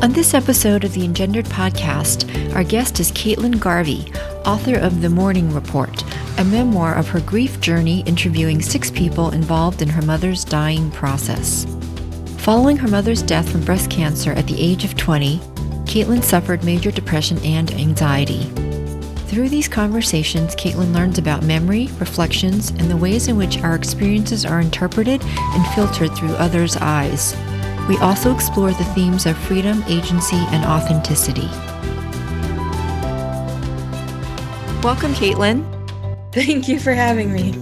On this episode of the Engendered podcast, our guest is Caitlin Garvey, author of The Mourning Report, a memoir of her grief journey interviewing six people involved in her mother's dying process. Following her mother's death from breast cancer at the age of 20, Caitlin suffered major depression and anxiety. Through these conversations, Caitlin learns about memory, reflections, and the ways in which our experiences are interpreted and filtered through others' eyes. We also explore the themes of freedom, agency, and authenticity. Welcome, Caitlin. Thank you for having me.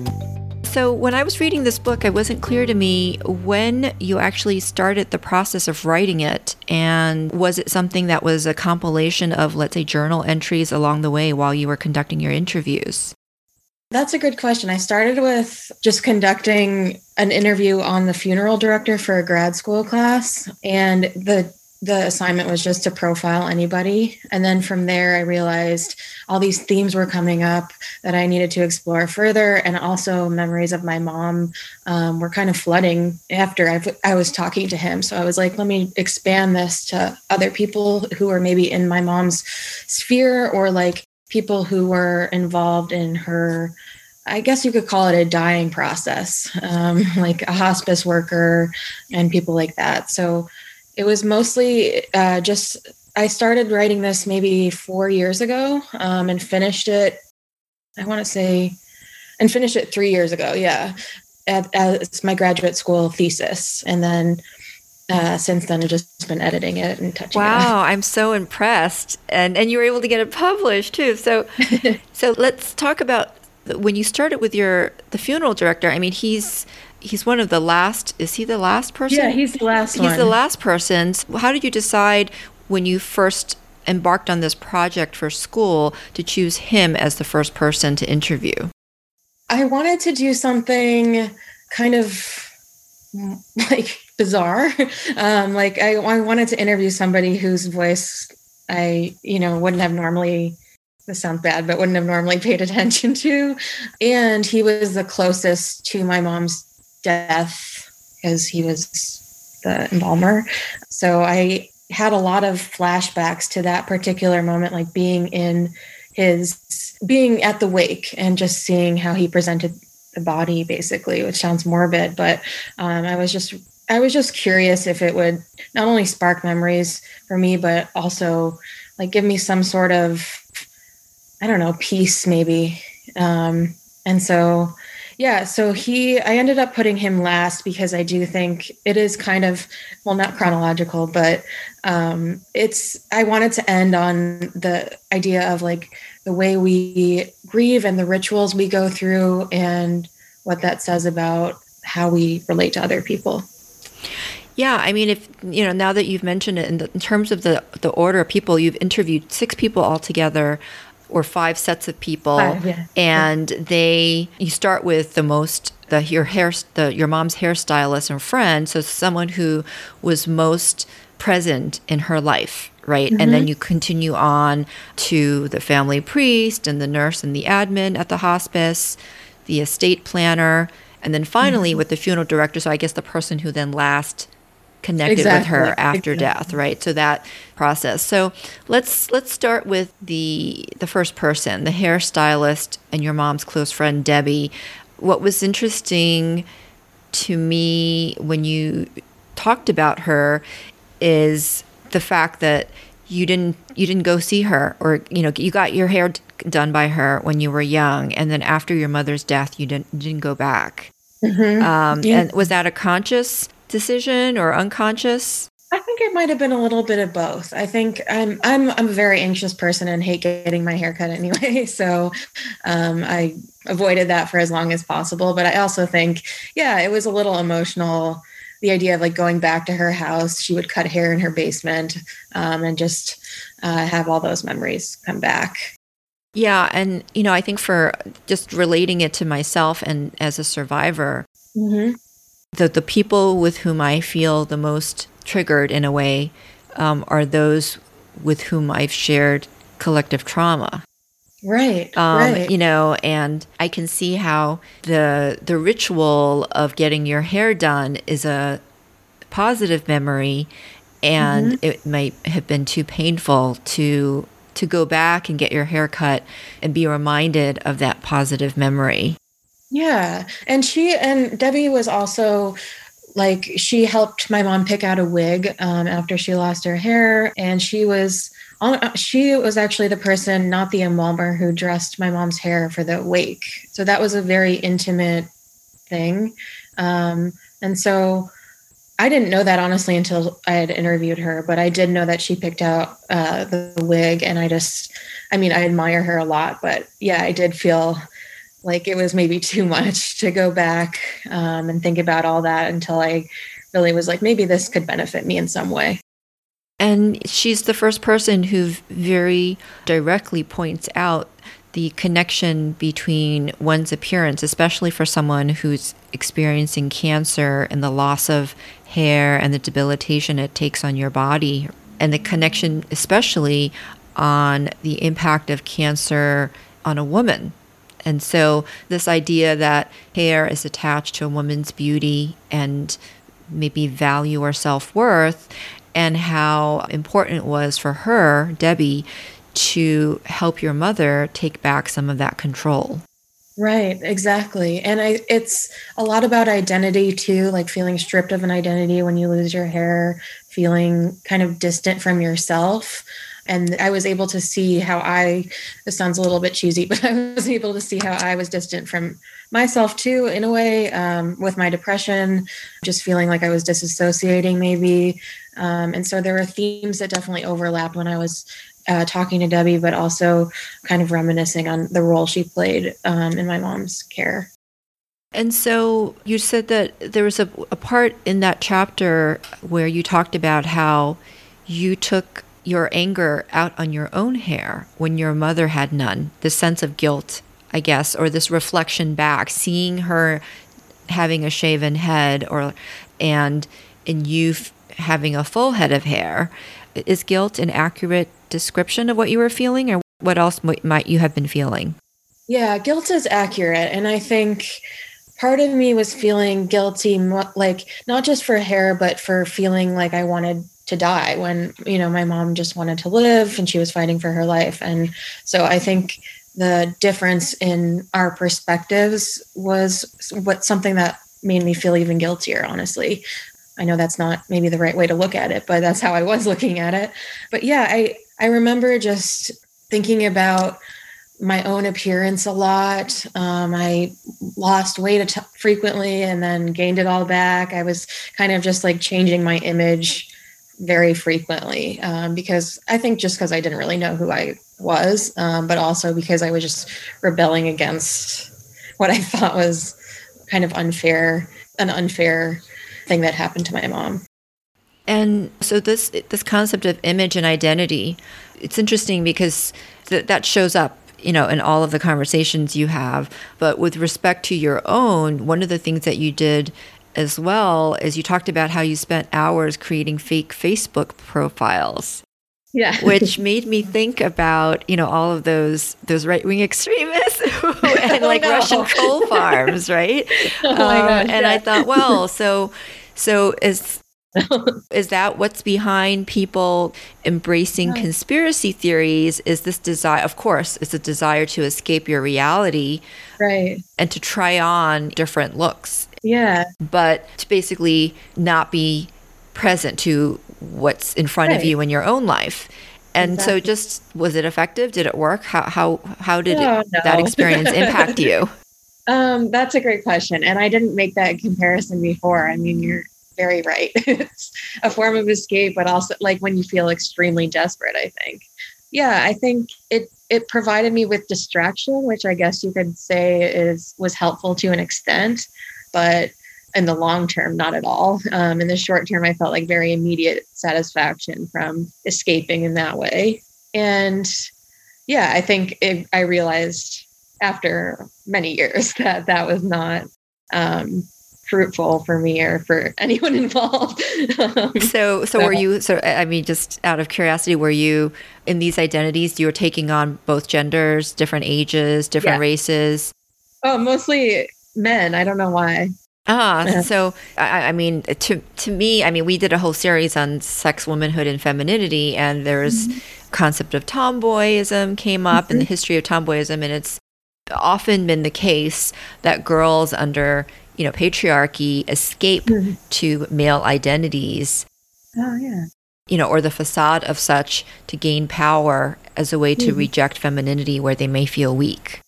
So, when I was reading this book, it wasn't clear to me when you actually started the process of writing it. And was it something that was a compilation of, let's say, journal entries along the way while you were conducting your interviews? That's a good question. I started with just conducting an interview on the funeral director for a grad school class and the the assignment was just to profile anybody and then from there I realized all these themes were coming up that I needed to explore further and also memories of my mom um, were kind of flooding after I, I was talking to him so I was like let me expand this to other people who are maybe in my mom's sphere or like people who were involved in her I guess you could call it a dying process, um, like a hospice worker and people like that. So it was mostly uh, just, I started writing this maybe four years ago um, and finished it, I want to say, and finished it three years ago. Yeah. At, as my graduate school thesis. And then uh, since then, I've just been editing it and touching wow, it. Wow, I'm so impressed, and and you were able to get it published too. So, so let's talk about when you started with your the funeral director. I mean, he's he's one of the last. Is he the last person? Yeah, he's the last. He's one. the last person. How did you decide when you first embarked on this project for school to choose him as the first person to interview? I wanted to do something kind of like bizarre. Um, like I, I wanted to interview somebody whose voice I, you know, wouldn't have normally. This sounds bad, but wouldn't have normally paid attention to. And he was the closest to my mom's death because he was the embalmer. So I had a lot of flashbacks to that particular moment, like being in his being at the wake and just seeing how he presented the body basically which sounds morbid but um, i was just i was just curious if it would not only spark memories for me but also like give me some sort of i don't know peace maybe um, and so yeah so he i ended up putting him last because i do think it is kind of well not chronological but um, it's i wanted to end on the idea of like the way we grieve and the rituals we go through and what that says about how we relate to other people. Yeah, I mean, if you know, now that you've mentioned it, in, the, in terms of the the order of people, you've interviewed six people altogether, or five sets of people, five, yeah. and they you start with the most the your hair the your mom's hairstylist and friend, so someone who was most present in her life, right? Mm-hmm. And then mm-hmm. you continue on to the family priest and the nurse and the admin at the hospice, the estate planner, and then finally mm-hmm. with the funeral director. So I guess the person who then last connected exactly. with her after exactly. death, right? So that process. So let's let's start with the the first person, the hairstylist and your mom's close friend Debbie. What was interesting to me when you talked about her is the fact that you didn't you didn't go see her or you know you got your hair done by her when you were young and then after your mother's death you didn't you didn't go back mm-hmm. um, yeah. and was that a conscious decision or unconscious I think it might have been a little bit of both. I think I'm I'm I'm a very anxious person and hate getting my hair cut anyway. So um, I avoided that for as long as possible. But I also think, yeah, it was a little emotional the idea of like going back to her house, she would cut hair in her basement um, and just uh, have all those memories come back. Yeah. And, you know, I think for just relating it to myself and as a survivor, mm-hmm. the, the people with whom I feel the most triggered in a way um, are those with whom I've shared collective trauma. Right, um, right. You know, and I can see how the the ritual of getting your hair done is a positive memory, and mm-hmm. it might have been too painful to to go back and get your hair cut and be reminded of that positive memory. Yeah, and she and Debbie was also like she helped my mom pick out a wig um, after she lost her hair, and she was uh, she was actually the person, not the embalmer, who dressed my mom's hair for the wake. So that was a very intimate thing. Um, and so I didn't know that honestly until I had interviewed her, but I did know that she picked out uh, the, wig. And I just, I mean, I admire her a lot, but yeah, I did feel like it was maybe too much to go back um, and think about all that until I really was like, maybe this could benefit me in some way. And she's the first person who very directly points out the connection between one's appearance, especially for someone who's experiencing cancer and the loss of hair and the debilitation it takes on your body, and the connection, especially on the impact of cancer on a woman. And so, this idea that hair is attached to a woman's beauty and maybe value or self worth and how important it was for her, Debbie, to help your mother take back some of that control. Right, exactly. And I it's a lot about identity too, like feeling stripped of an identity when you lose your hair, feeling kind of distant from yourself. And I was able to see how I this sounds a little bit cheesy, but I was able to see how I was distant from myself too in a way um, with my depression just feeling like i was disassociating maybe um, and so there were themes that definitely overlapped when I was uh, talking to Debbie, but also kind of reminiscing on the role she played um, in my mom's care. And so you said that there was a, a part in that chapter where you talked about how you took your anger out on your own hair when your mother had none, the sense of guilt, I guess, or this reflection back, seeing her having a shaven head or and and you having a full head of hair. Is guilt an accurate description of what you were feeling, or what else might you have been feeling? Yeah, guilt is accurate. And I think part of me was feeling guilty, like not just for hair, but for feeling like I wanted to die when, you know, my mom just wanted to live and she was fighting for her life. And so I think the difference in our perspectives was what something that made me feel even guiltier, honestly. I know that's not maybe the right way to look at it, but that's how I was looking at it. But yeah, I I remember just thinking about my own appearance a lot. Um, I lost weight t- frequently and then gained it all back. I was kind of just like changing my image very frequently um, because I think just because I didn't really know who I was, um, but also because I was just rebelling against what I thought was kind of unfair, an unfair thing that happened to my mom. And so this this concept of image and identity, it's interesting because th- that shows up, you know, in all of the conversations you have. But with respect to your own, one of the things that you did as well is you talked about how you spent hours creating fake Facebook profiles. Yeah. which made me think about, you know, all of those those right wing extremists and like oh, no. Russian coal farms, right? oh um, and yeah. I thought, well, so so is is that what's behind people embracing yeah. conspiracy theories is this desire of course it's a desire to escape your reality right and to try on different looks yeah but to basically not be present to what's in front right. of you in your own life. And exactly. so just was it effective? Did it work? How how how did oh, it, no. that experience impact you? Um, that's a great question and i didn't make that comparison before. I mean you're very right. It's a form of escape but also like when you feel extremely desperate i think. Yeah i think it it provided me with distraction which i guess you could say is was helpful to an extent but in the long term, not at all. Um, in the short term, I felt like very immediate satisfaction from escaping in that way. And yeah, I think it, I realized after many years that that was not um, fruitful for me or for anyone involved. um, so, so were you? So, I mean, just out of curiosity, were you in these identities? You were taking on both genders, different ages, different yeah. races. Oh, mostly men. I don't know why. Ah, so I, I, mean, to to me, I mean, we did a whole series on sex, womanhood, and femininity, and there's mm-hmm. concept of tomboyism came up mm-hmm. in the history of tomboyism, and it's often been the case that girls under you know patriarchy escape mm-hmm. to male identities. Oh yeah. You know, or the facade of such to gain power as a way to mm-hmm. reject femininity where they may feel weak.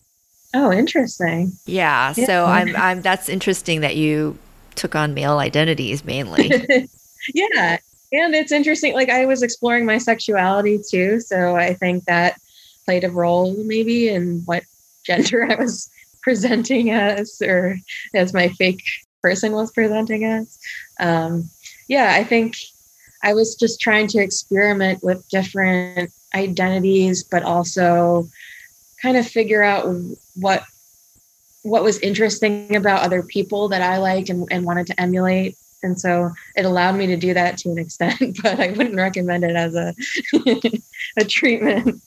Oh, interesting. Yeah, yeah. So I'm I'm that's interesting that you took on male identities mainly. yeah. And it's interesting like I was exploring my sexuality too, so I think that played a role maybe in what gender I was presenting as or as my fake person was presenting as. Um, yeah, I think I was just trying to experiment with different identities, but also kind of figure out what what was interesting about other people that I liked and, and wanted to emulate. And so it allowed me to do that to an extent, but I wouldn't recommend it as a a treatment.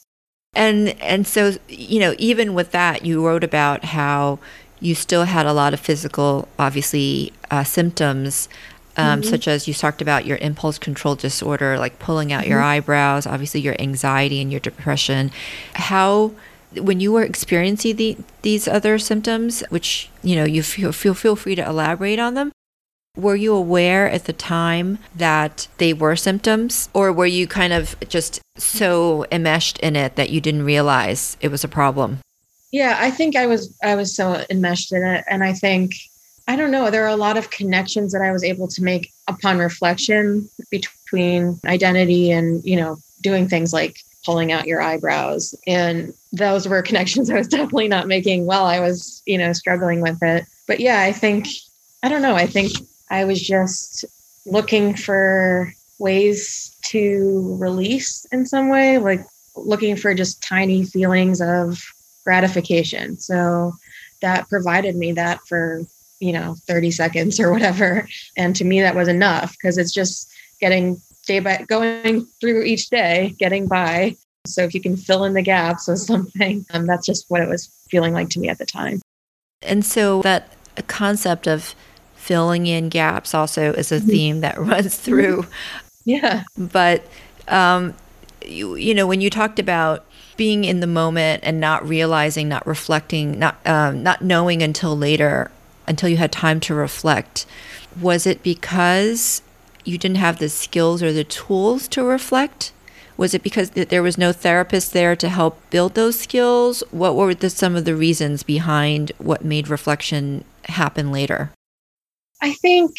And and so you know, even with that, you wrote about how you still had a lot of physical, obviously, uh, symptoms, um, mm-hmm. such as you talked about your impulse control disorder, like pulling out mm-hmm. your eyebrows, obviously your anxiety and your depression. How when you were experiencing the, these other symptoms, which you know you feel, feel feel free to elaborate on them, were you aware at the time that they were symptoms, or were you kind of just so enmeshed in it that you didn't realize it was a problem? Yeah, I think I was I was so enmeshed in it, and I think I don't know. There are a lot of connections that I was able to make upon reflection between identity and you know doing things like pulling out your eyebrows, and those were connections I was definitely not making while I was you know struggling with it. But yeah, I think I don't know. I think I was just looking for ways to release in some way, like looking for just tiny feelings of gratification. So that provided me that for, you know, 30 seconds or whatever. And to me, that was enough because it's just getting day by going through each day, getting by. So if you can fill in the gaps with something, um, that's just what it was feeling like to me at the time. And so that concept of filling in gaps also is a mm-hmm. theme that runs through. Yeah. But, um, you, you know, when you talked about being in the moment and not realizing, not reflecting, not um, not knowing until later, until you had time to reflect, was it because you didn't have the skills or the tools to reflect? Was it because there was no therapist there to help build those skills? What were the, some of the reasons behind what made reflection happen later? I think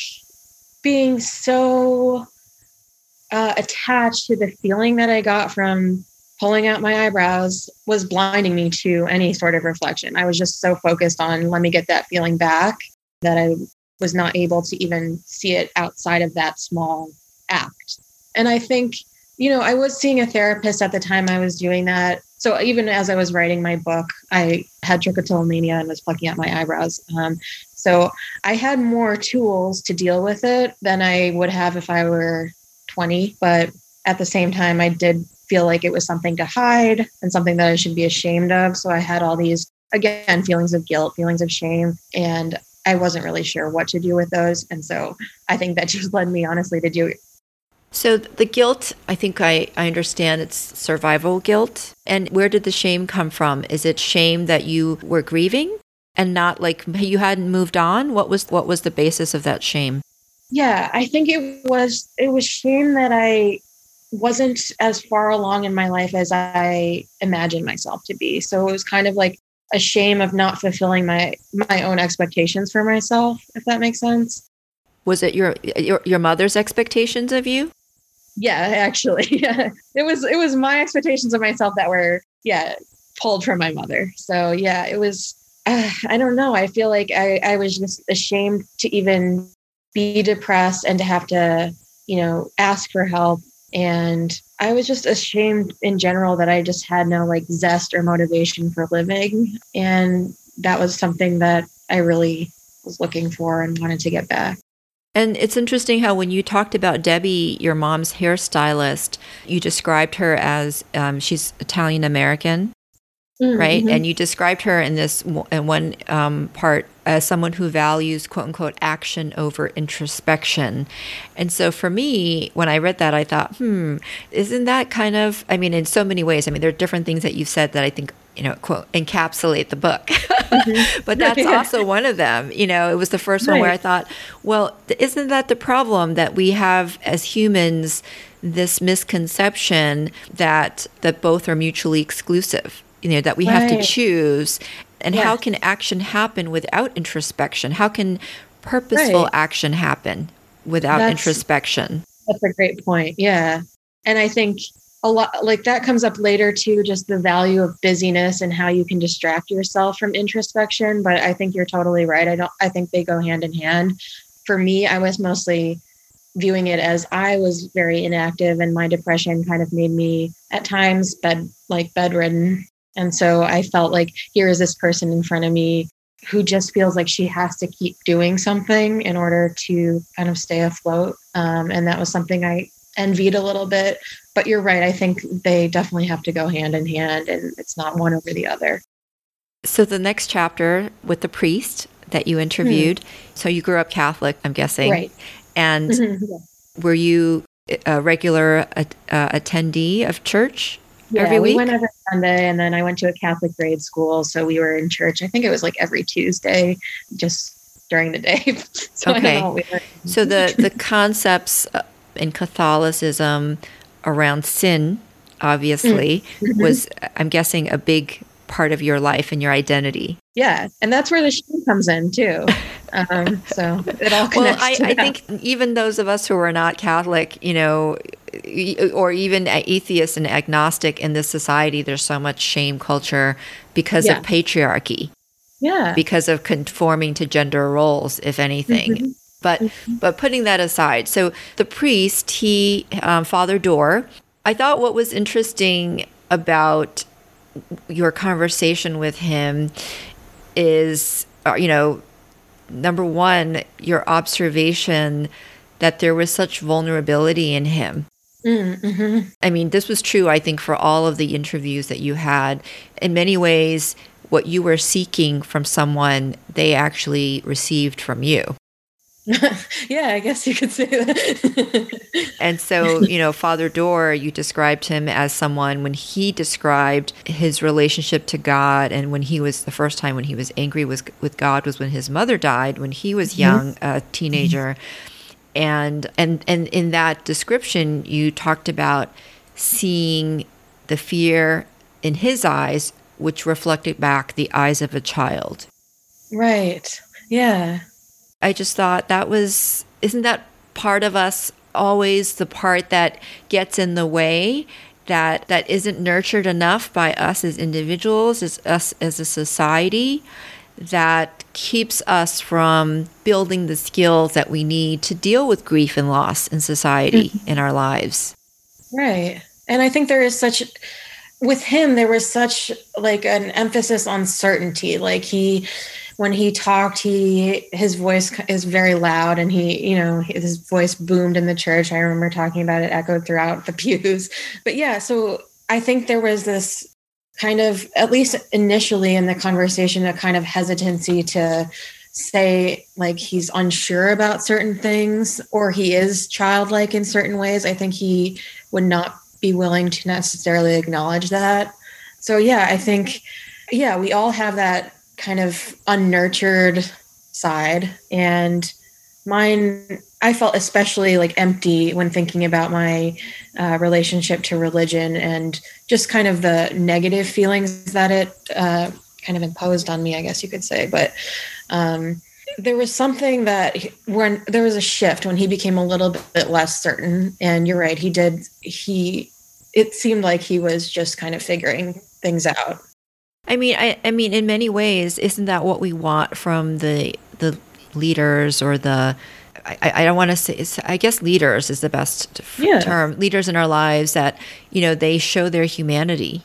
being so uh, attached to the feeling that I got from pulling out my eyebrows was blinding me to any sort of reflection. I was just so focused on let me get that feeling back that I was not able to even see it outside of that small act. And I think, you know, I was seeing a therapist at the time I was doing that. So even as I was writing my book, I had trichotillomania and was plucking out my eyebrows. Um, so I had more tools to deal with it than I would have if I were 20. But at the same time, I did feel like it was something to hide and something that I should be ashamed of. So I had all these, again, feelings of guilt, feelings of shame. And I wasn't really sure what to do with those. And so I think that just led me, honestly, to do so the guilt, I think I, I understand it's survival guilt. And where did the shame come from? Is it shame that you were grieving? and not like you hadn't moved on what was what was the basis of that shame yeah i think it was it was shame that i wasn't as far along in my life as i imagined myself to be so it was kind of like a shame of not fulfilling my my own expectations for myself if that makes sense was it your your, your mother's expectations of you yeah actually yeah it was it was my expectations of myself that were yeah pulled from my mother so yeah it was uh, I don't know. I feel like I, I was just ashamed to even be depressed and to have to, you know, ask for help. And I was just ashamed in general that I just had no like zest or motivation for living. And that was something that I really was looking for and wanted to get back. And it's interesting how when you talked about Debbie, your mom's hairstylist, you described her as um, she's Italian American mm-hmm. right? And you described her in this in one um, part as someone who values quote unquote action over introspection. And so for me, when I read that, I thought, hmm, isn't that kind of, I mean, in so many ways, I mean, there are different things that you've said that I think you know, quote, encapsulate the book. Mm-hmm. but that's yeah. also one of them. You know, it was the first right. one where I thought, well, isn't that the problem that we have as humans this misconception that that both are mutually exclusive? you know that we right. have to choose and how can action happen without introspection how can purposeful right. action happen without that's, introspection that's a great point yeah and i think a lot like that comes up later too just the value of busyness and how you can distract yourself from introspection but i think you're totally right. I don't i think they go hand in hand. For me i was mostly viewing it as i was very inactive and my depression kind of made me at times bed like bedridden. And so I felt like here is this person in front of me who just feels like she has to keep doing something in order to kind of stay afloat. Um, and that was something I envied a little bit. But you're right. I think they definitely have to go hand in hand and it's not one over the other. So the next chapter with the priest that you interviewed. Hmm. So you grew up Catholic, I'm guessing. Right. And mm-hmm. yeah. were you a regular uh, attendee of church? yeah, every week? We went every Sunday, and then I went to a Catholic grade school, so we were in church. I think it was like every Tuesday, just during the day. so okay. We so the the concepts uh, in Catholicism around sin, obviously, mm-hmm. was I'm guessing a big part of your life and your identity. Yeah, and that's where the shame comes in too. Um, so it all connects. Well, I, I think even those of us who are not Catholic, you know, or even atheist and agnostic in this society, there's so much shame culture because yeah. of patriarchy. Yeah. Because of conforming to gender roles, if anything. Mm-hmm. But mm-hmm. but putting that aside, so the priest, he um, Father Dorr. I thought what was interesting about your conversation with him is, uh, you know, number one, your observation that there was such vulnerability in him. Mm-hmm. I mean, this was true, I think, for all of the interviews that you had. In many ways, what you were seeking from someone, they actually received from you. yeah, I guess you could say that. and so, you know, Father Dorr, you described him as someone when he described his relationship to God and when he was the first time when he was angry was with God was when his mother died when he was mm-hmm. young, mm-hmm. a teenager. Mm-hmm and and and in that description you talked about seeing the fear in his eyes which reflected back the eyes of a child right yeah i just thought that was isn't that part of us always the part that gets in the way that that isn't nurtured enough by us as individuals as us as a society that keeps us from building the skills that we need to deal with grief and loss in society mm-hmm. in our lives. Right. And I think there is such with him there was such like an emphasis on certainty. Like he when he talked he his voice is very loud and he you know his voice boomed in the church. I remember talking about it echoed throughout the pews. But yeah, so I think there was this kind of, at least initially in the conversation, a kind of hesitancy to say like he's unsure about certain things or he is childlike in certain ways. I think he would not be willing to necessarily acknowledge that. So, yeah, I think, yeah, we all have that kind of unnurtured side. And mine I felt especially like empty when thinking about my uh, relationship to religion and just kind of the negative feelings that it uh, kind of imposed on me, I guess you could say. But um, there was something that when there was a shift when he became a little bit less certain. And you're right, he did, he, it seemed like he was just kind of figuring things out. I mean, I, I mean, in many ways, isn't that what we want from the the leaders or the I, I don't want to say I guess leaders is the best yeah. term. Leaders in our lives that you know they show their humanity.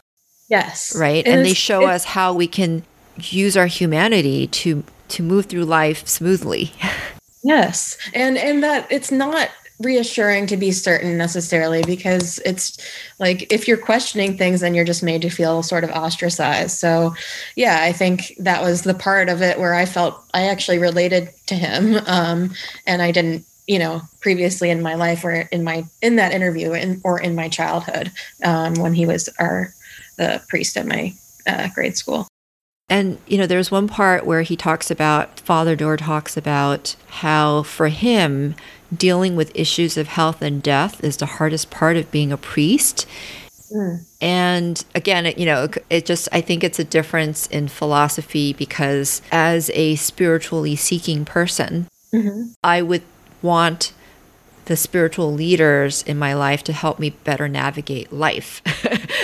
Yes. Right, and, and they show us how we can use our humanity to to move through life smoothly. yes, and and that it's not reassuring to be certain necessarily because it's like if you're questioning things then you're just made to feel sort of ostracized. So yeah i think that was the part of it where i felt i actually related to him um, and i didn't you know previously in my life or in my in that interview in, or in my childhood um, when he was our the priest at my uh, grade school. And, you know, there's one part where he talks about, Father Doerr talks about how for him, dealing with issues of health and death is the hardest part of being a priest. Mm. And again, it, you know, it just, I think it's a difference in philosophy because as a spiritually seeking person, mm-hmm. I would want the spiritual leaders in my life to help me better navigate life,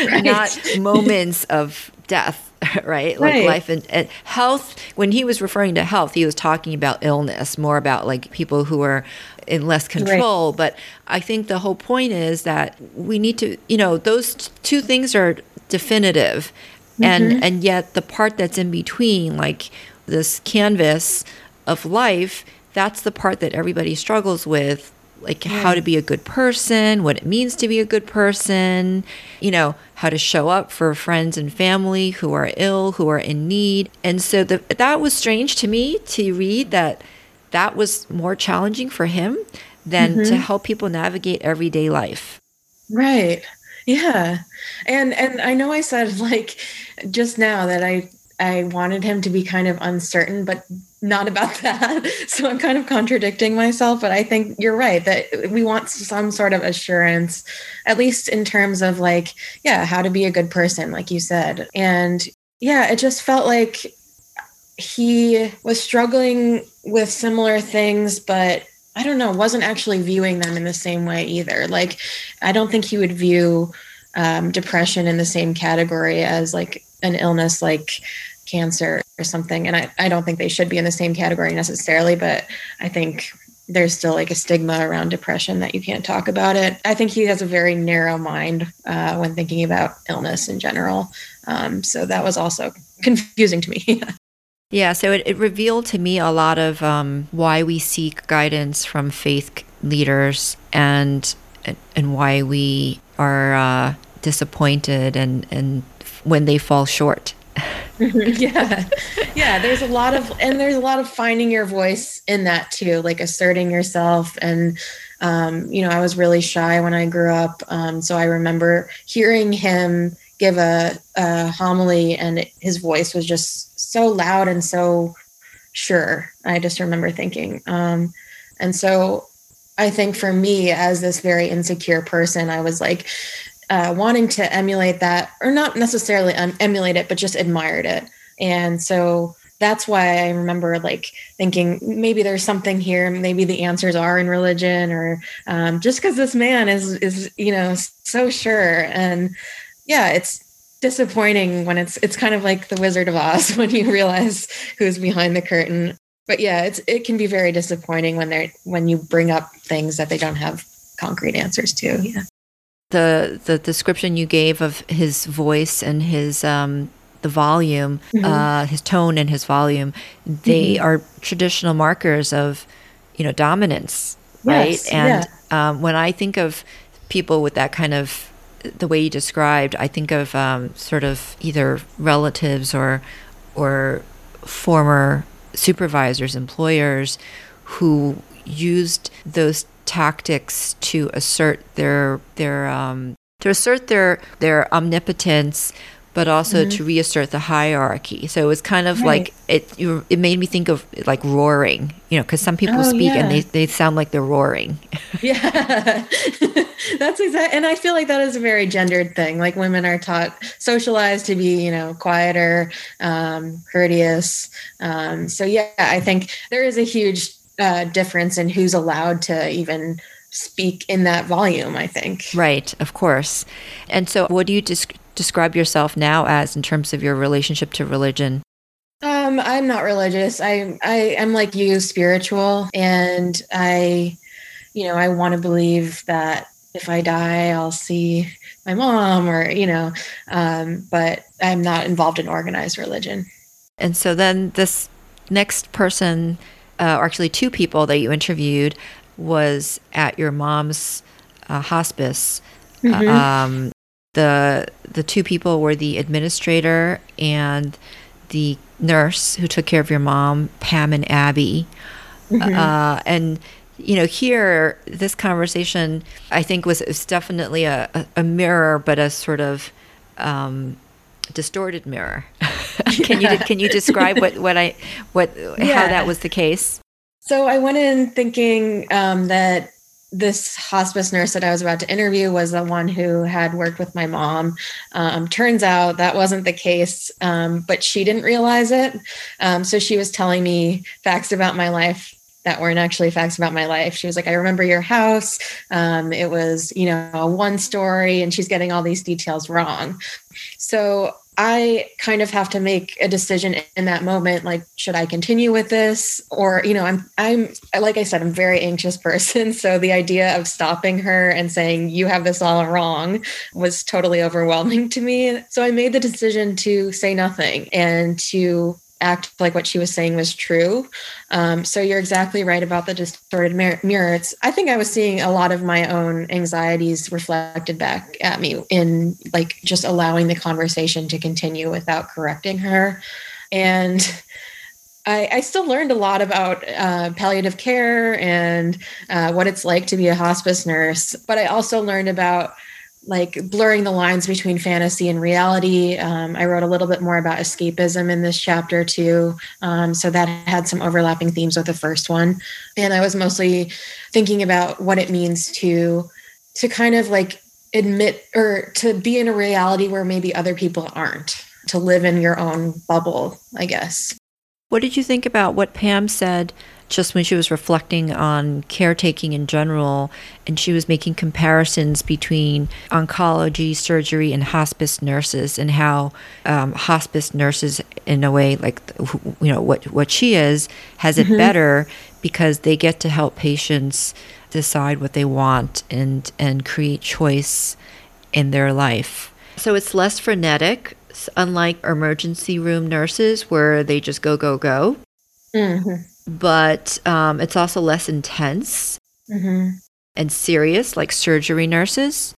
right. not moments of death right? Like right. life and, and, health. When he was referring to health, he was talking about illness, more about like people who are in less control. Right. But I think the whole point is that we need to, you know, those two things are definitive. Mm-hmm. And and yet the part that's in between, like this canvas of life, that's the part that everybody struggles with like how to be a good person, what it means to be a good person, you know, how to show up for friends and family who are ill, who are in need. And so the, that was strange to me to read that that was more challenging for him than mm-hmm. to help people navigate everyday life. Right. Yeah. And and I know I said like just now that I I wanted him to be kind of uncertain, but not about that. So I'm kind of contradicting myself, but I think you're right that we want some sort of assurance, at least in terms of like, yeah, how to be a good person, like you said. And yeah, it just felt like he was struggling with similar things, but I don't know, wasn't actually viewing them in the same way either. Like, I don't think he would view um, depression in the same category as like an illness like cancer or something. And I, I don't think they should be in the same category necessarily, but I think there's still like a stigma around depression that you can't talk about it. I think he has a very narrow mind uh, when thinking about illness in general. Um, so that was also confusing to me. yeah, so it, it, revealed to me a lot of um, why we seek guidance from faith leaders and and why we are uh, disappointed and and when they fall short. yeah yeah there's a lot of and there's a lot of finding your voice in that too like asserting yourself and um, you know i was really shy when i grew up um, so i remember hearing him give a, a homily and his voice was just so loud and so sure i just remember thinking um, and so i think for me as this very insecure person i was like uh, wanting to emulate that, or not necessarily um, emulate it, but just admired it. And so that's why I remember like thinking maybe there's something here. Maybe the answers are in religion, or um, just because this man is is you know so sure. And yeah, it's disappointing when it's it's kind of like the Wizard of Oz when you realize who's behind the curtain. But yeah, it's it can be very disappointing when they're when you bring up things that they don't have concrete answers to. Yeah the the description you gave of his voice and his um, the volume, mm-hmm. uh, his tone and his volume, they mm-hmm. are traditional markers of you know dominance, right? And yeah. um, when I think of people with that kind of the way you described, I think of um, sort of either relatives or or former supervisors, employers who used those tactics to assert their their um, to assert their their omnipotence but also mm-hmm. to reassert the hierarchy. So it was kind of right. like it. You, it made me think of like roaring, you know, because some people oh, speak yeah. and they, they sound like they're roaring. yeah, that's exactly. And I feel like that is a very gendered thing. Like women are taught, socialized to be, you know, quieter, um, courteous. Um, so yeah, I think there is a huge uh, difference in who's allowed to even speak in that volume, I think. Right, of course. And so, what do you describe yourself now as in terms of your relationship to religion? Um, I'm not religious. I I am like you, spiritual, and I, you know, I want to believe that if I die, I'll see my mom, or you know, um, but I'm not involved in organized religion. And so then this next person, uh, or actually two people that you interviewed, was at your mom's uh, hospice. Mm-hmm. Um, the the two people were the administrator and the nurse who took care of your mom, Pam and Abby. Mm-hmm. Uh, and you know, here this conversation I think was, was definitely a, a, mirror, but a sort of um, distorted mirror. can you can you describe what what I what yeah. how that was the case? So I went in thinking um, that this hospice nurse that I was about to interview was the one who had worked with my mom. Um, turns out that wasn't the case, um, but she didn't realize it. Um, so she was telling me facts about my life that weren't actually facts about my life. She was like, I remember your house. Um, it was, you know, a one story, and she's getting all these details wrong. So I kind of have to make a decision in that moment like should I continue with this? Or you know I'm I'm like I said I'm a very anxious person. So the idea of stopping her and saying you have this all wrong was totally overwhelming to me. So I made the decision to say nothing and to act like what she was saying was true. Um, so you're exactly right about the distorted mirror. I think I was seeing a lot of my own anxieties reflected back at me in like just allowing the conversation to continue without correcting her. And I, I still learned a lot about uh, palliative care and uh, what it's like to be a hospice nurse, but I also learned about like blurring the lines between fantasy and reality. Um, I wrote a little bit more about escapism in this chapter too. Um, so that had some overlapping themes with the first one. And I was mostly thinking about what it means to to kind of like admit or to be in a reality where maybe other people aren't, to live in your own bubble, I guess. What did you think about what Pam said just when she was reflecting on caretaking in general, and she was making comparisons between oncology, surgery, and hospice nurses, and how um, hospice nurses, in a way, like you know what what she is, has it mm-hmm. better because they get to help patients decide what they want and and create choice in their life. So it's less frenetic, unlike emergency room nurses where they just go go go. Mm-hmm but um, it's also less intense mm-hmm. and serious, like surgery nurses.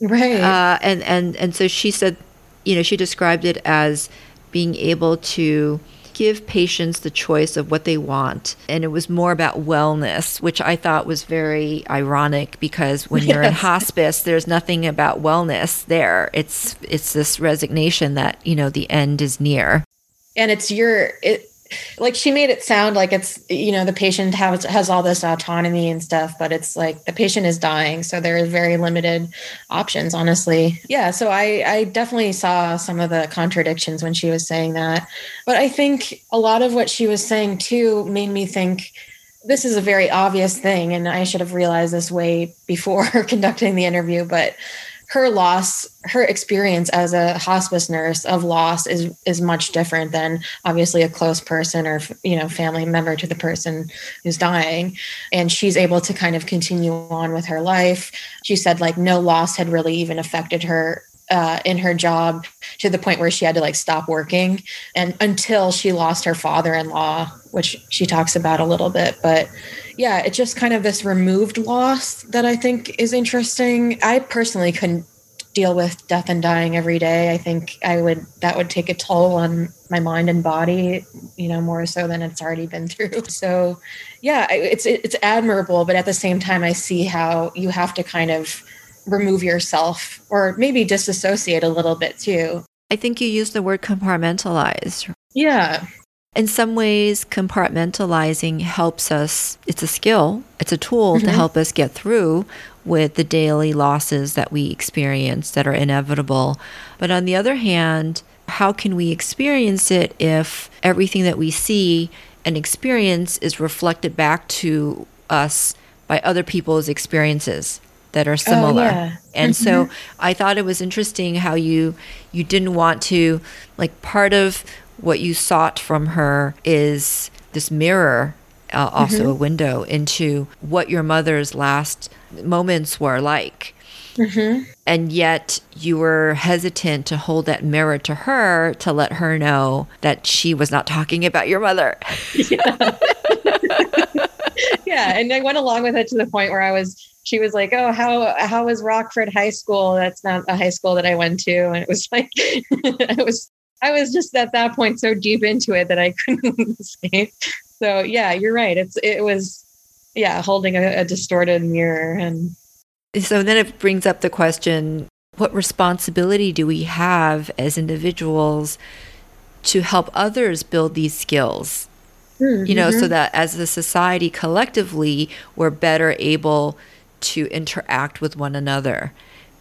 Right. Uh, and and and so she said, you know, she described it as being able to give patients the choice of what they want and it was more about wellness which i thought was very ironic because when you're in hospice there's nothing about wellness there it's it's this resignation that you know the end is near and it's your it like she made it sound like it's you know the patient has has all this autonomy and stuff but it's like the patient is dying so there are very limited options honestly. Yeah so i i definitely saw some of the contradictions when she was saying that. But i think a lot of what she was saying too made me think this is a very obvious thing and i should have realized this way before conducting the interview but her loss her experience as a hospice nurse of loss is is much different than obviously a close person or you know family member to the person who's dying. And she's able to kind of continue on with her life. She said like no loss had really even affected her uh, in her job to the point where she had to like stop working and until she lost her father-in-law which she talks about a little bit but yeah, it's just kind of this removed loss that I think is interesting. I personally couldn't deal with death and dying every day. I think I would that would take a toll on my mind and body, you know, more so than it's already been through. So, yeah, it's it's admirable, but at the same time I see how you have to kind of remove yourself or maybe disassociate a little bit too. I think you use the word compartmentalize. Yeah in some ways, compartmentalizing helps us. It's a skill, it's a tool mm-hmm. to help us get through with the daily losses that we experience that are inevitable. But on the other hand, how can we experience it if everything that we see and experience is reflected back to us by other people's experiences? That are similar. Oh, yeah. And so Mhm. I thought it was interesting how you you didn't want to like part of what you sought from her is this mirror uh, also Mm-hmm. a window into what your mother's last moments were like Mhm. and yet you were hesitant to hold that mirror to her to let her know that she was not talking about your mother. Yeah. yeah and i went along with it to the point where i was she was like oh how how was rockford high school? That's not a high school that i went to. And it was like i was i was just at that point so deep into it that i couldn't say so yeah you're right. It's it was yeah holding a, a distorted mirror. And So then it brings up the question what responsibility do we have as individuals to help others build these skills? You know, so Mhm. that as a society collectively, we're better able to interact with one another.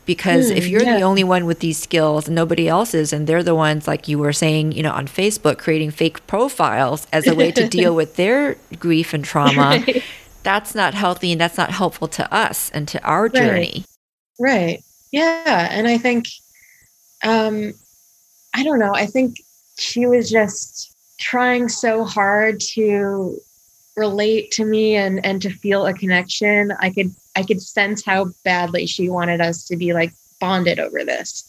Because if Hmm, you're the only one with these skills and nobody else is, and they're the ones, like you were saying, you know, on Facebook, creating fake profiles as a way to deal with their grief and trauma, Right. that's not healthy and that's not helpful to us and to our journey. Right. Yeah. And I think, um, I don't know. I think she was just trying so hard to relate to me and and to feel a connection. I could I could sense how badly she wanted us to be like bonded over this,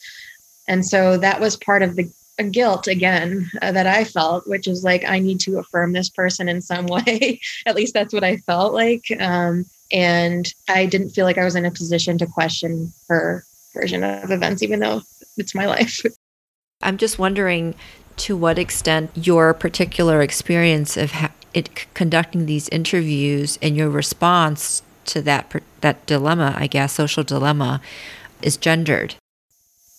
and so that was part of the guilt again uh, that I felt, which is like I need to affirm this person in some way. At least that's what I felt like. Um, and I didn't feel like I was in a position to question her version of events, even though it's my life. I'm just wondering to what extent your particular experience of ha- it conducting these interviews and your response to that that dilemma, I guess, social dilemma, is gendered.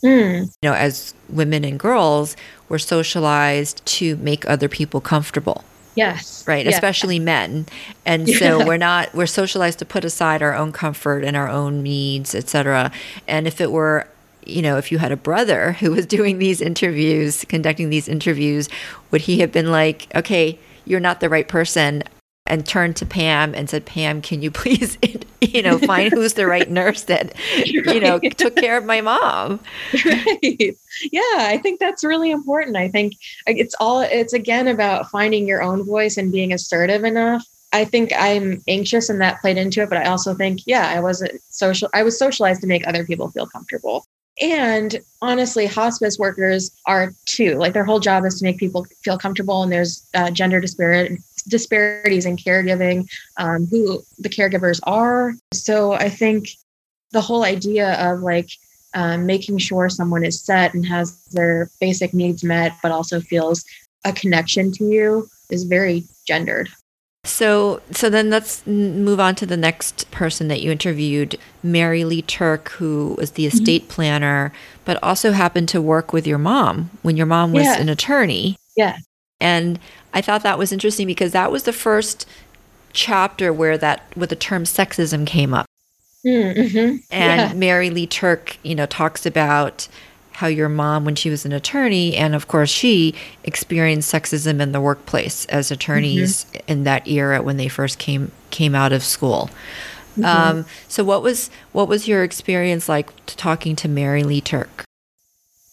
Hmm. You know, as women and girls, we're socialized to make other people comfortable. Yes. right Yeah. especially men and so Yeah. we're not we're socialized to put aside our own comfort and our own needs etc and if it were you know if you had a brother who was doing these interviews conducting these interviews would he have been like okay you're not the right person and turned to Pam and said Pam can you please you know find who's the right nurse that you know took care of my mom right. Yeah, I think that's really important. I think it's all it's again about finding your own voice and being assertive enough. I think I'm anxious and that played into it, but I also think, yeah, I wasn't social I was socialized to make other people feel comfortable. And honestly, hospice workers are too. Like their whole job is to make people feel comfortable, and there's uh, gender disparity disparities in caregiving, um, who the caregivers are. So I think the whole idea of like um, making sure someone is set and has their basic needs met, but also feels a connection to you is very gendered. So, so then let's move on to the next person that you interviewed, Mary Lee Turk, who was the estate planner, but also happened to work with your mom when your mom was Yeah. an attorney. Yeah. And I thought that was interesting because that was the first chapter where that where the term sexism came up. Mm-hmm. And Yeah. Mary Lee Turk, you know, talks about how your mom, when she was an attorney, and of course she experienced sexism in the workplace as attorneys in that era when they first came came out of school. Um, so what was what was your experience like talking to Mary Lee Turk?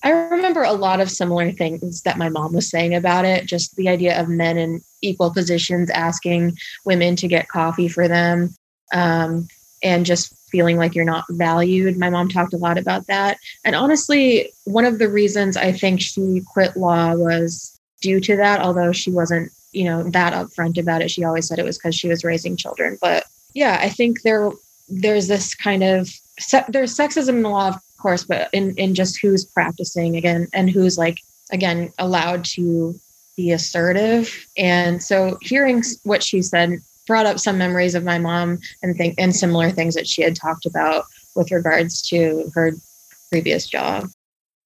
I remember a lot of similar things that my mom was saying about it. Just the idea of men in equal positions asking women to get coffee for them, um, and just feeling like you're not valued. My mom talked a lot about that. And honestly, one of the reasons I think she quit law was due to that, although she wasn't, you know, that upfront about it. She always said it was because she was raising children. But yeah, I think there there's this kind of there's sexism in the law, of course, but in in just who's practicing again and who's like again allowed to be assertive. And so hearing what she said brought up some memories of my mom and think and similar things that she had talked about with regards to her previous job.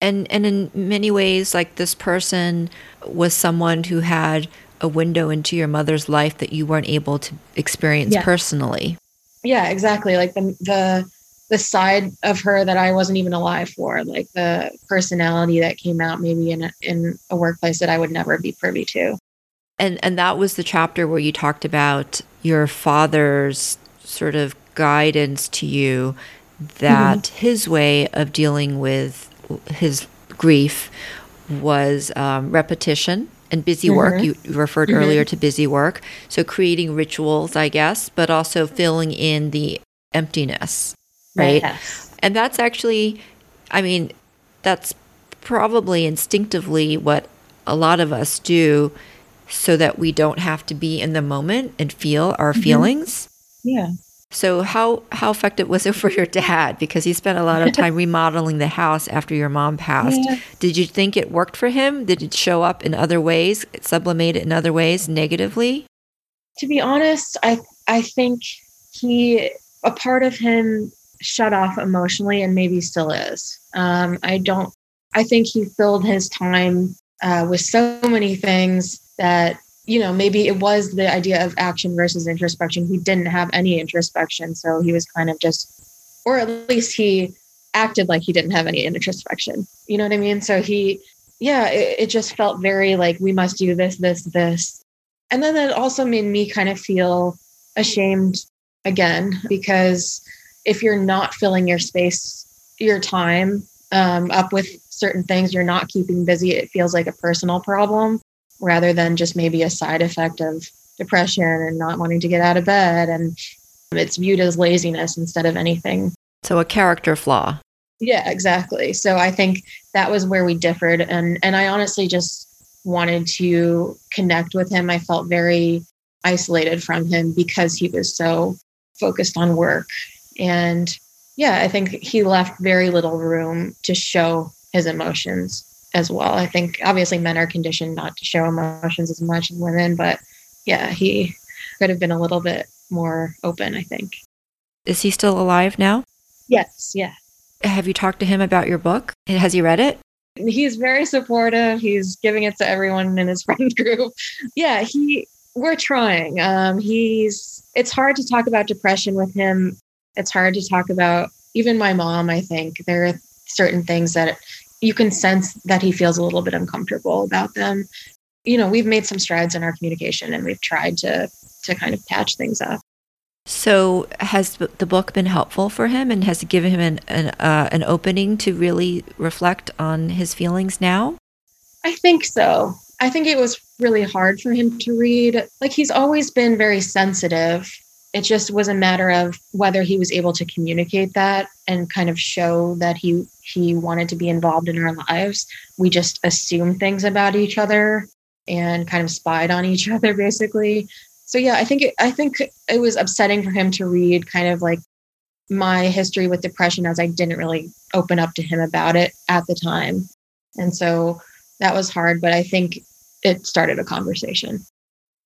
And and in many ways, like this person was someone who had a window into your mother's life that you weren't able to experience Yeah. personally. Yeah, exactly. Like the the the side of her that I wasn't even alive for, like the personality that came out maybe in a, in a workplace that I would never be privy to. And and that was the chapter where you talked about your father's sort of guidance to you that mm-hmm. his way of dealing with his grief was um, repetition and busy mm-hmm. work. You referred mm-hmm. earlier to busy work. So creating rituals, I guess, but also filling in the emptiness, right? Yes. And that's actually, I mean, that's probably instinctively what a lot of us do so that we don't have to be in the moment and feel our mm-hmm. feelings. Yeah. So how how effective was it for your dad? Because he spent a lot of time remodeling the house after your mom passed. Yeah. Did you think it worked for him? Did it show up in other ways, sublimate it in other ways negatively? To be honest, I I think he a part of him shut off emotionally and maybe still is. Um, I don't. I think he filled his time uh, with so many things that you know, maybe it was the idea of action versus introspection. He didn't have any introspection. So he was kind of just, or at least he acted like he didn't have any introspection. You know what I mean? So he, yeah, it, it just felt very like we must do this, this, this. And then that also made me kind of feel ashamed again, because if you're not filling your space, your time um, up with certain things, you're not keeping busy, it feels like a personal problem rather than just maybe a side effect of depression and not wanting to get out of bed. And it's viewed as laziness instead of anything. So a character flaw. Yeah, exactly. So I think that was where we differed. And and I honestly just wanted to connect with him. I felt very isolated from him because he was so focused on work. And yeah, I think he left very little room to show his emotions as well. I think obviously men are conditioned not to show emotions as much as women, but yeah, he could have been a little bit more open, I think. Is he still alive now? Yes, yeah. Have you talked to him about your book? Has he read it? He's very supportive. He's giving it to everyone in his friend group. Yeah, he we're trying. Um he's it's hard to talk about depression with him. It's hard to talk about even my mom, I think. There are certain things that you can sense that he feels a little bit uncomfortable about them. You know, we've made some strides in our communication and we've tried to to kind of patch things up. So, has the book been helpful for him, and has it given him an an, uh, an opening to really reflect on his feelings now? I think so. I think it was really hard for him to read. Like he's always been very sensitive it just was a matter of whether he was able to communicate that and kind of show that he he wanted to be involved in our lives. We just assumed things about each other and kind of spied on each other basically. So yeah i think it, i think it was upsetting for him to read kind of like my history with depression as i didn't really open up to him about it at the time. And so that was hard but i think it started a conversation.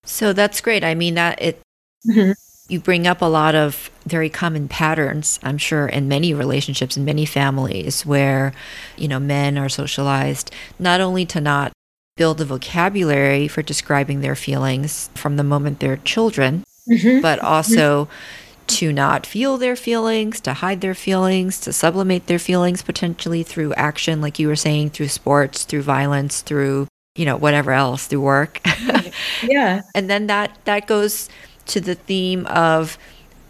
So that's great. I mean that it mm-hmm you bring up a lot of very common patterns, I'm sure, in many relationships, in many families, where, you know, men are socialized not only to not build a vocabulary for describing their feelings from the moment they're children, mm-hmm. but also mm-hmm. to not feel their feelings, to hide their feelings, to sublimate their feelings potentially through action, like you were saying, through sports, through violence, through, you know, whatever else, through work. yeah. and then that that goes to the theme of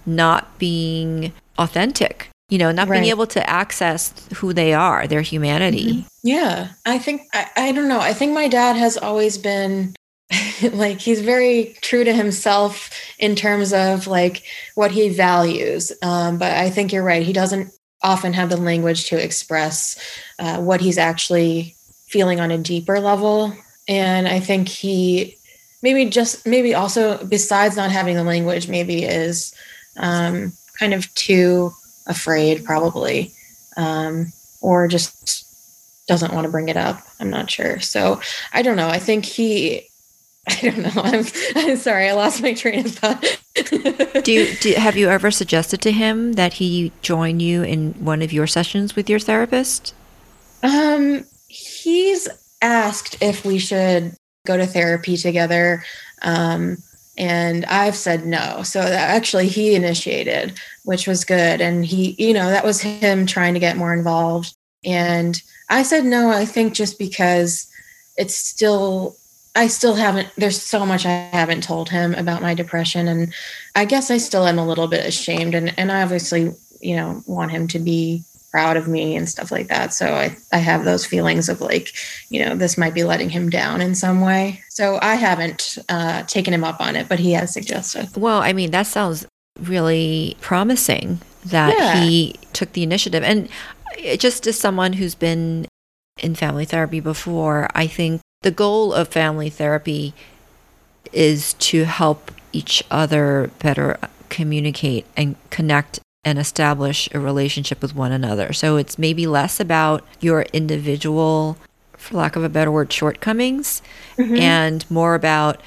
not being authentic you know not right. being able to access who they are their humanity mm-hmm. yeah i think I, I don't know i think my dad has always been like he's very true to himself in terms of like what he values um, but i think you're right he doesn't often have the language to express uh, what he's actually feeling on a deeper level and i think he maybe just maybe also besides not having the language maybe is um, kind of too afraid probably um, or just doesn't want to bring it up. I'm not sure. So i don't know. I think he i don't know. I'm, I'm sorry. I lost my train of thought. Do, you, do have you ever suggested to him that he join you in one of your sessions with your therapist? Um he's asked if we should go to therapy together. Um, and I've said no. So actually, he initiated, which was good. And he, you know, that was him trying to get more involved. And I said no, I think just because it's still, I still haven't, there's so much I haven't told him about my depression. And I guess I still am a little bit ashamed. And, and I obviously, you know, want him to be proud of me and stuff like that. So I, I have those feelings of like, you know, this might be letting him down in some way. So I haven't uh, taken him up on it, but he has suggested. Well, I mean, that sounds really promising that yeah. he took the initiative. And just as someone who's been in family therapy before, I think the goal of family therapy is to help each other better communicate and connect and establish a relationship with one another. So it's maybe less about your individual, for lack of a better word, shortcomings, mm-hmm. and more about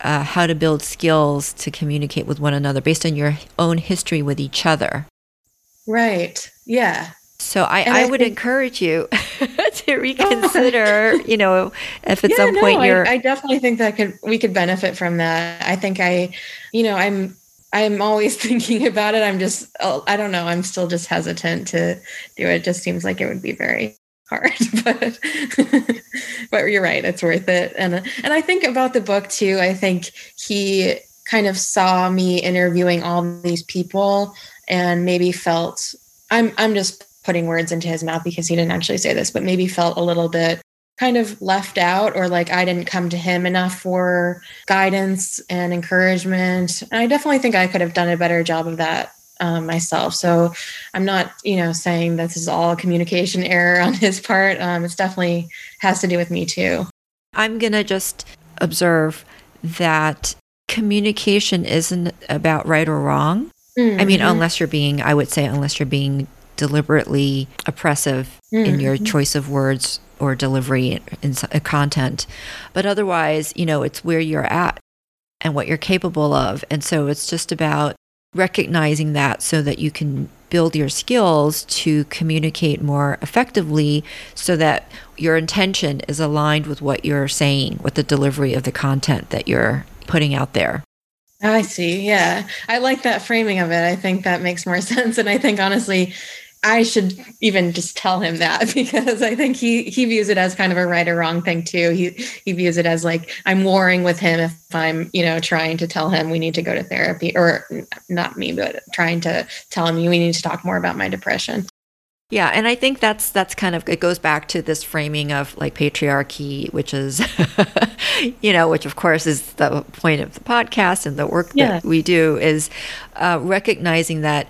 uh, how to build skills to communicate with one another based on your own history with each other. Right. Yeah. So I, I, I, would think, encourage you to reconsider, you know, if at yeah, some point no, you're. I, I definitely think that could we could benefit from that. I think I, you know, I'm I'm always thinking about it. I'm just, oh, I don't know. I'm still just hesitant to do it. it just seems like it would be very hard, but, but you're right. It's worth it. And, and I think about the book too. I think he kind of saw me interviewing all these people and maybe felt I'm, I'm just putting words into his mouth because he didn't actually say this, but maybe felt a little bit kind of left out or like I didn't come to him enough for guidance and encouragement. And I definitely think I could have done a better job of that um, myself. So I'm not, you know, saying this is all a communication error on his part. Um, it's definitely has to do with me too. I'm going to just observe that communication isn't about right or wrong. Mm-hmm. I mean, mm-hmm. unless you're being, I would say, unless you're being deliberately oppressive mm-hmm. in your mm-hmm. choice of words or delivery in uh, content. But otherwise, you know, it's where you're at and what you're capable of. And so it's just about recognizing that so that you can build your skills to communicate more effectively so that your intention is aligned with what you're saying, with the delivery of the content that you're putting out there. I see. Yeah. I like that framing of it. I think that makes more sense. And I think honestly, I should even just tell him that because I think he he views it as kind of a right or wrong thing too. He he views it as like I'm warring with him if I'm you know trying to tell him we need to go to therapy or not me but trying to tell him we need to talk more about my depression. Yeah, and I think that's that's kind of it goes back to this framing of like patriarchy, which is you know, which of course is the point of the podcast and the work yeah. that we do is uh, recognizing that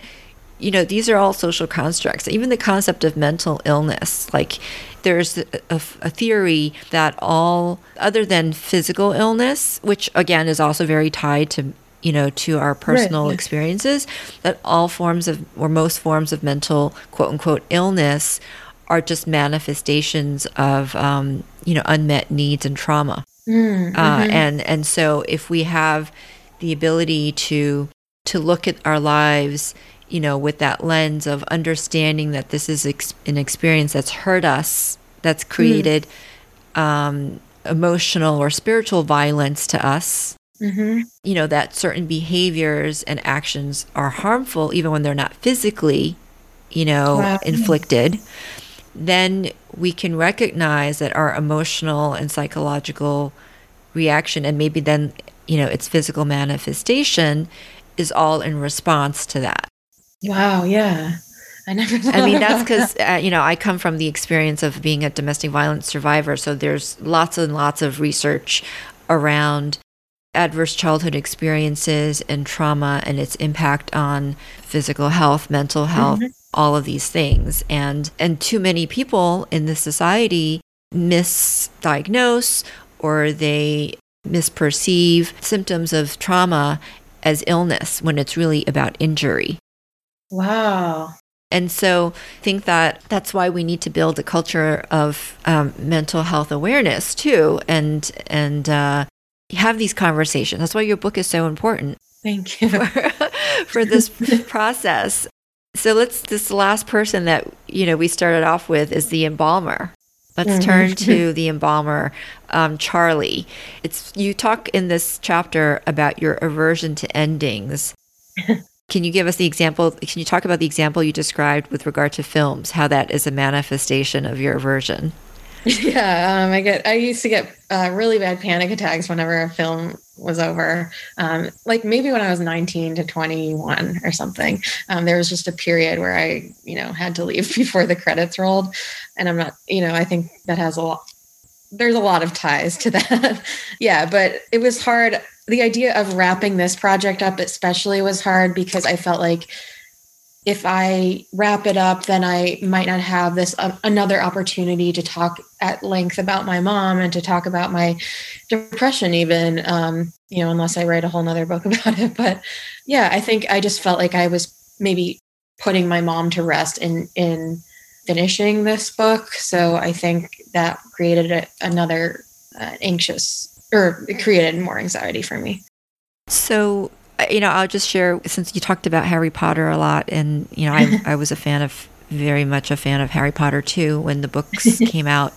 you know, these are all social constructs. Even the concept of mental illness, like there's a, a, theory that all, other than physical illness, which again is also very tied to, you know, to our personal right, experiences, that all forms of, or most forms of mental, quote unquote, illness are just manifestations of, um, you know, unmet needs and trauma. Mm, uh, mm-hmm. and and so if we have the ability to to look at our lives you know, with that lens of understanding that this is ex- an experience that's hurt us, that's mm-hmm. created mm-hmm. um, emotional or spiritual violence to us. Mm-hmm. You know, that certain behaviors and actions are harmful, even when they're not physically, you know, wow. inflicted. Then we can recognize that our emotional and psychological reaction, and maybe then, you know, its physical manifestation, is all in response to that. Wow. Yeah. I never. I mean, that's because uh, you know I come from the experience of being a domestic violence survivor. So there's lots and lots of research around adverse childhood experiences and trauma and its impact on physical health, mental health, mm-hmm. all of these things. And and too many people in this society misdiagnose or they misperceive symptoms of trauma as illness when it's really about injury. Wow. And so I think that that's why we need to build a culture of um, mental health awareness too, and and uh, have these conversations. That's why your book is so important. Thank you for, for this process. So let's this last person that you know we started off with is the embalmer. Let's mm-hmm. turn to the embalmer, um, Charlie. It's you talk in this chapter about your aversion to endings. Can you give us the example? Can you talk about the example you described with regard to films, how that is a manifestation of your aversion? Yeah, um, I get. I used to get uh, really bad panic attacks whenever a film was over. Um, like maybe when I was 19 to 21 or something. Um, there was just a period where I, you know, had to leave before the credits rolled, and I'm not. You know, I think that has a lot. There's a lot of ties to that. yeah, but it was hard. The idea of wrapping this project up, especially, was hard because I felt like if I wrap it up, then I might not have this uh, another opportunity to talk at length about my mom and to talk about my depression, even, um, you know, unless I write a whole nother book about it. But yeah, I think I just felt like I was maybe putting my mom to rest in, in finishing this book. So I think that created a, another uh, anxious or it created more anxiety for me. So uh, you know, I'll just share since you talked about Harry Potter a lot, and you know, I, I was a fan of very much a fan of Harry Potter too when the books came out.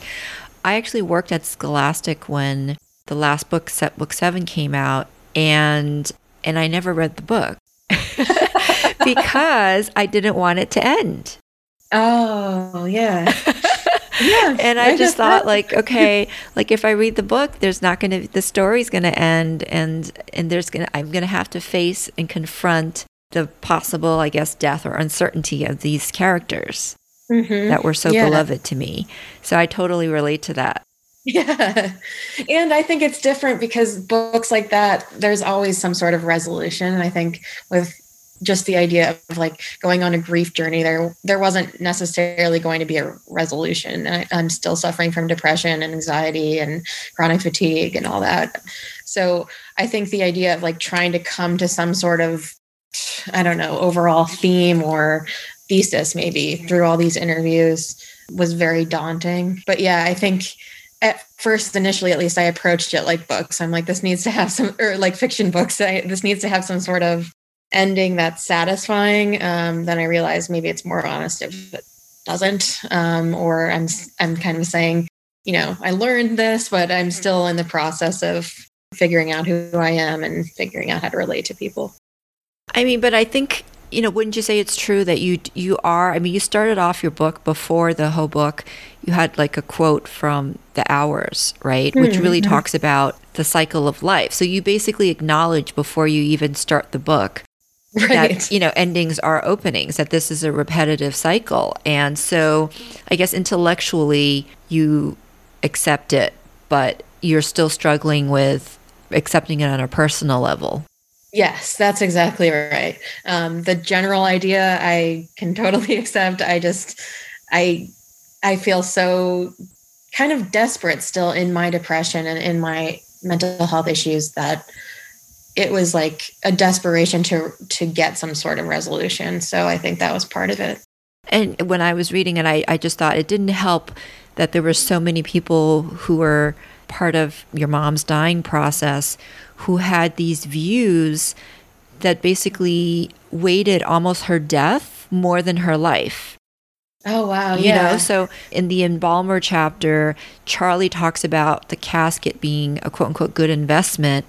I actually worked at Scholastic when the last book, set book seven, came out, and and I never read the book because I didn't want it to end. Oh yeah. Yeah, and I, I just thought that. like, okay, like if I read the book, there's not going to the story's going to end, and and there's going to I'm going to have to face and confront the possible, I guess, death or uncertainty of these characters mm-hmm. that were so yeah. beloved to me. So I totally relate to that. Yeah. And I think it's different because books like that, there's always some sort of resolution. And I think with just the idea of like going on a grief journey there there wasn't necessarily going to be a resolution. I, i'm still suffering from depression and anxiety and chronic fatigue and all that. So i think the idea of like trying to come to some sort of i don't know overall theme or thesis maybe through all these interviews was very daunting. But yeah i think at first initially at least i approached it like books. I'm like this needs to have some or like fiction books. I, this needs to have some sort of ending that's satisfying, um, then I realize maybe it's more honest if it doesn't. Um, or I'm I'm kind of saying, you know, I learned this, but I'm still in the process of figuring out who I am and figuring out how to relate to people. I mean, but I think you know, wouldn't you say it's true that you you are? I mean, you started off your book before the whole book. You had like a quote from the Hours, right, mm-hmm. which really mm-hmm. talks about the cycle of life. So you basically acknowledge before you even start the book right. that you know endings are openings that this is a repetitive cycle. And so i guess intellectually you accept it but you're still struggling with accepting it on a personal level. Yes that's exactly right. Um, the general idea i can totally accept. I just i i feel so kind of desperate still in my depression and in my mental health issues that it was like a desperation to to get some sort of resolution. So I think that was part of it. And when I was reading it, I, I just thought it didn't help that there were so many people who were part of your mom's dying process who had these views that basically weighted almost her death more than her life. Oh wow, you yeah. know, so in the embalmer chapter, Charlie talks about the casket being a quote unquote good investment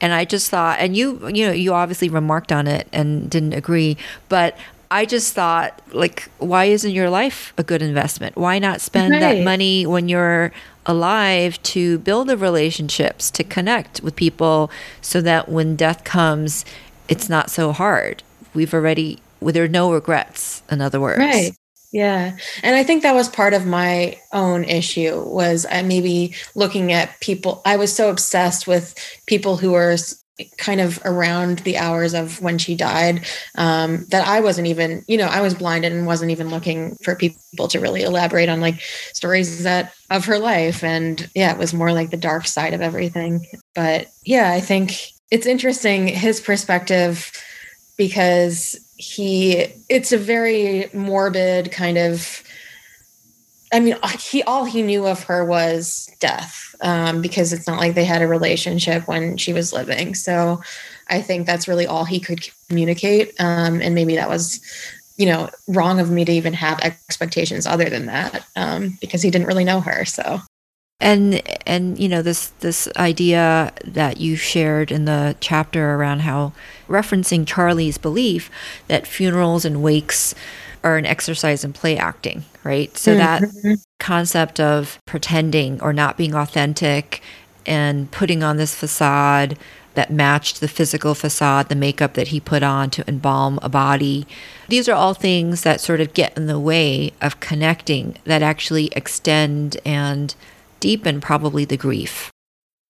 and I just thought, and you, you know, you obviously remarked on it and didn't agree, but I just thought, like, why isn't your life a good investment? Why not spend right. that money when you're alive to build the relationships, to connect with people so that when death comes, it's not so hard? We've already, well, there are no regrets, in other words. Right. Yeah. And I think that was part of my own issue was I maybe looking at people I was so obsessed with people who were kind of around the hours of when she died um, that I wasn't even, you know, I was blinded and wasn't even looking for people to really elaborate on like stories that of her life. And yeah, it was more like the dark side of everything. But yeah, I think it's interesting his perspective because he it's a very morbid kind of I mean, he all he knew of her was death, um, because it's not like they had a relationship when she was living. So, I think that's really all he could communicate, um, and maybe that was, you know, wrong of me to even have expectations other than that, um, because he didn't really know her. So, and and you know this this idea that you shared in the chapter around how referencing Charlie's belief that funerals and wakes are an exercise in play acting, right? So mm-hmm. that concept of pretending or not being authentic and putting on this facade that matched the physical facade, the makeup that he put on to embalm a body. These are all things that sort of get in the way of connecting, that actually extend and deepen probably the grief.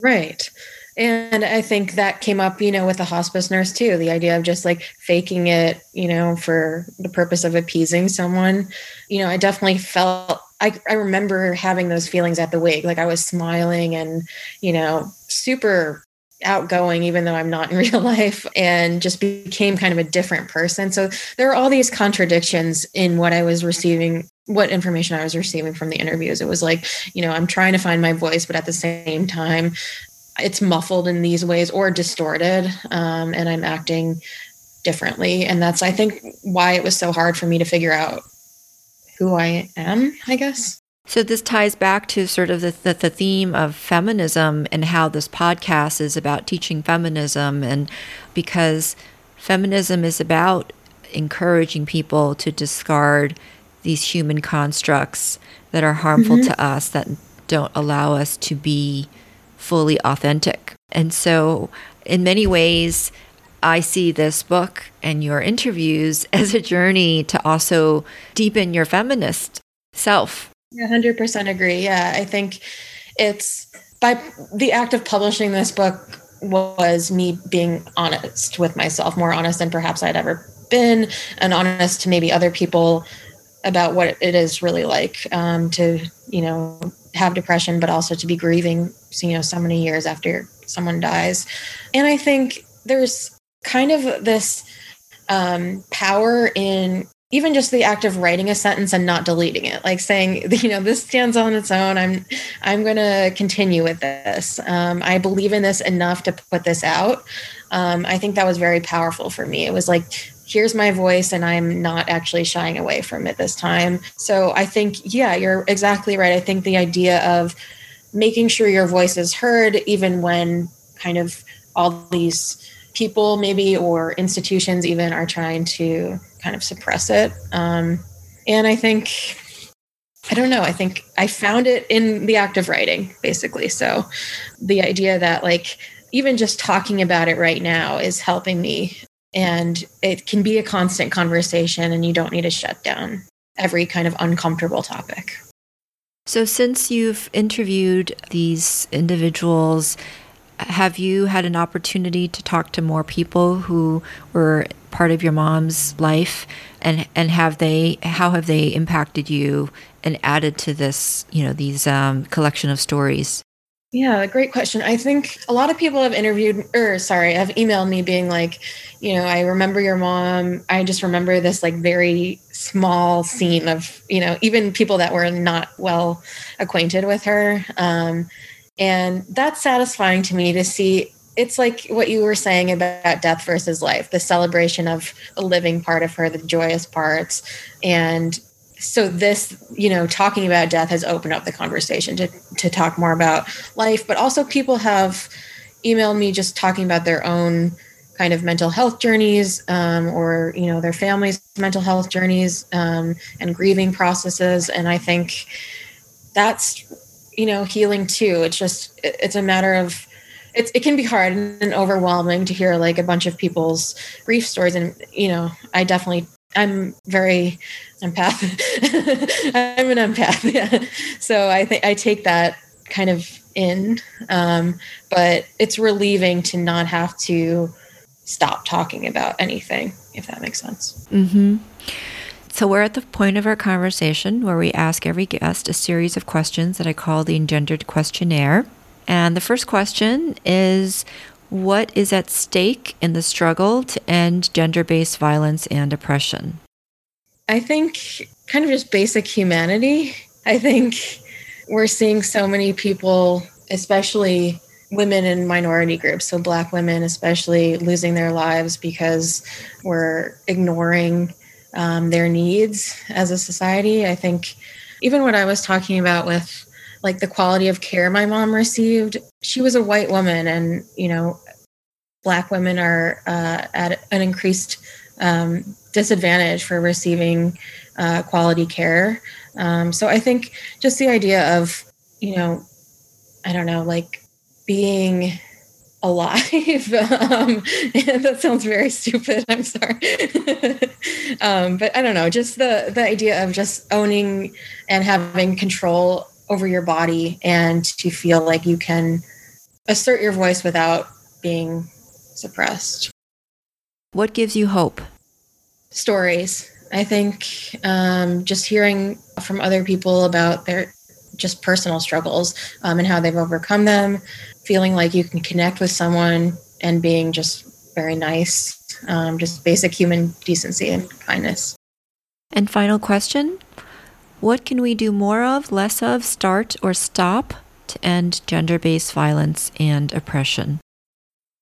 Right. And I think that came up, you know, with the hospice nurse too. The idea of just like faking it, you know, for the purpose of appeasing someone. You know, I definitely felt, I, I remember having those feelings at the wake. Like I was smiling and, you know, super outgoing, even though I'm not in real life, and just became kind of a different person. So there are all these contradictions in what I was receiving what information I was receiving from the interviews. It was like, you know, I'm trying to find my voice, but at the same time, it's muffled in these ways or distorted um, and i'm acting differently and that's i think why it was so hard for me to figure out who i am i guess so this ties back to sort of the, the, the, theme of feminism and how this podcast is about teaching feminism and because feminism is about encouraging people to discard these human constructs that are harmful mm-hmm. to us that don't allow us to be fully authentic. And so, in many ways, I see this book and your interviews as a journey to also deepen your feminist self. 100% agree. Yeah, I think it's by the act of publishing this book was me being honest with myself, more honest than perhaps I'd ever been, and honest to maybe other people about what it is really like um, to, you know, have depression, but also to be grieving, you know, so many years after someone dies. And I think there's kind of this um, power in even just the act of writing a sentence and not deleting it like saying you know this stands on its own i'm i'm going to continue with this um, i believe in this enough to put this out um, i think that was very powerful for me it was like here's my voice and I'm not actually shying away from it this time. So I think, yeah, you're exactly right. I think the idea of making sure your voice is heard, even when kind of all these people, maybe, or institutions even are trying to kind of suppress it. Um, and I think, I don't know, I think I found it in the act of writing, basically. So the idea that, like, even just talking about it right now is helping me and it can be a constant conversation and you don't need to shut down every kind of uncomfortable topic. So, since you've interviewed these individuals, have you had an opportunity to talk to more people who were part of your mom's life and and have they how have they impacted you and added to this you know these um, collection of stories yeah, great question. I think a lot of people have interviewed, or sorry, have emailed me being like, you know, I remember your mom. I just remember this like very small scene of, you know, even people that were not well acquainted with her. Um, and that's satisfying to me to see. It's like what you were saying about death versus life, the celebration of the living part of her, the joyous parts, and so this you know talking about death has opened up the conversation to to talk more about life but also people have emailed me just talking about their own kind of mental health journeys um, or you know their families mental health journeys um, and grieving processes and i think that's you know healing too it's just it's a matter of it's, it can be hard and overwhelming to hear like a bunch of people's grief stories and you know i definitely i'm very empath. I'm an empath. Yeah. So I think I take that kind of in, um, but it's relieving to not have to stop talking about anything, if that makes sense. Mm-hmm. So we're at the point of our conversation where we ask every guest a series of questions that I call the engendered questionnaire. And the first question is what is at stake in the struggle to end gender based violence and oppression? I think kind of just basic humanity. I think we're seeing so many people, especially women in minority groups, so Black women especially, losing their lives because we're ignoring um, their needs as a society. I think even what I was talking about with like the quality of care my mom received, she was a white woman, and you know, Black women are uh, at an increased um, disadvantage for receiving uh, quality care. Um, so I think just the idea of, you know, I don't know, like being alive. um, that sounds very stupid. I'm sorry. um, but I don't know, just the, the idea of just owning and having control over your body and to feel like you can assert your voice without being suppressed. What gives you hope? Stories. I think um, just hearing from other people about their just personal struggles um, and how they've overcome them, feeling like you can connect with someone and being just very nice, um, just basic human decency and kindness. And final question What can we do more of, less of, start, or stop to end gender based violence and oppression?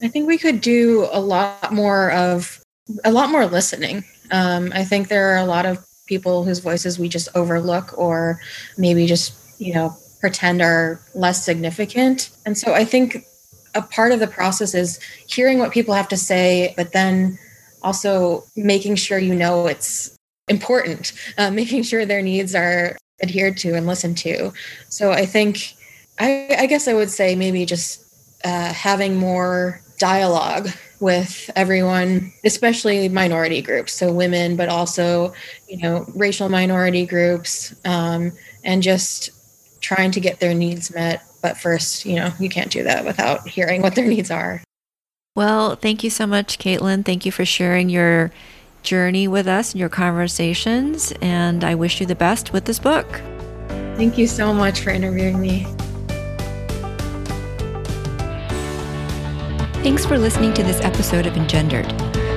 I think we could do a lot more of a lot more listening. Um, I think there are a lot of people whose voices we just overlook or maybe just, you know, pretend are less significant. And so I think a part of the process is hearing what people have to say, but then also making sure you know it's important, uh, making sure their needs are adhered to and listened to. So I think, I, I guess I would say maybe just uh, having more dialogue with everyone, especially minority groups, so women, but also, you know, racial minority groups, um, and just trying to get their needs met. But first, you know, you can't do that without hearing what their needs are. Well, thank you so much, Caitlin. Thank you for sharing your journey with us and your conversations. And I wish you the best with this book. Thank you so much for interviewing me. Thanks for listening to this episode of Engendered.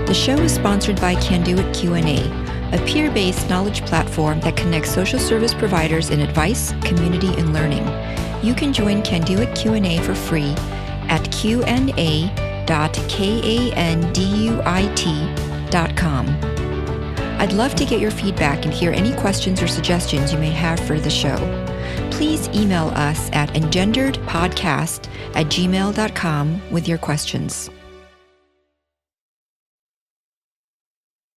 The show is sponsored by Kanduit Q&A, a peer-based knowledge platform that connects social service providers in advice, community, and learning. You can join Kanduit Q&A for free at qa.kanduit.com. I'd love to get your feedback and hear any questions or suggestions you may have for the show. Please email us at engenderedpodcast at gmail.com with your questions.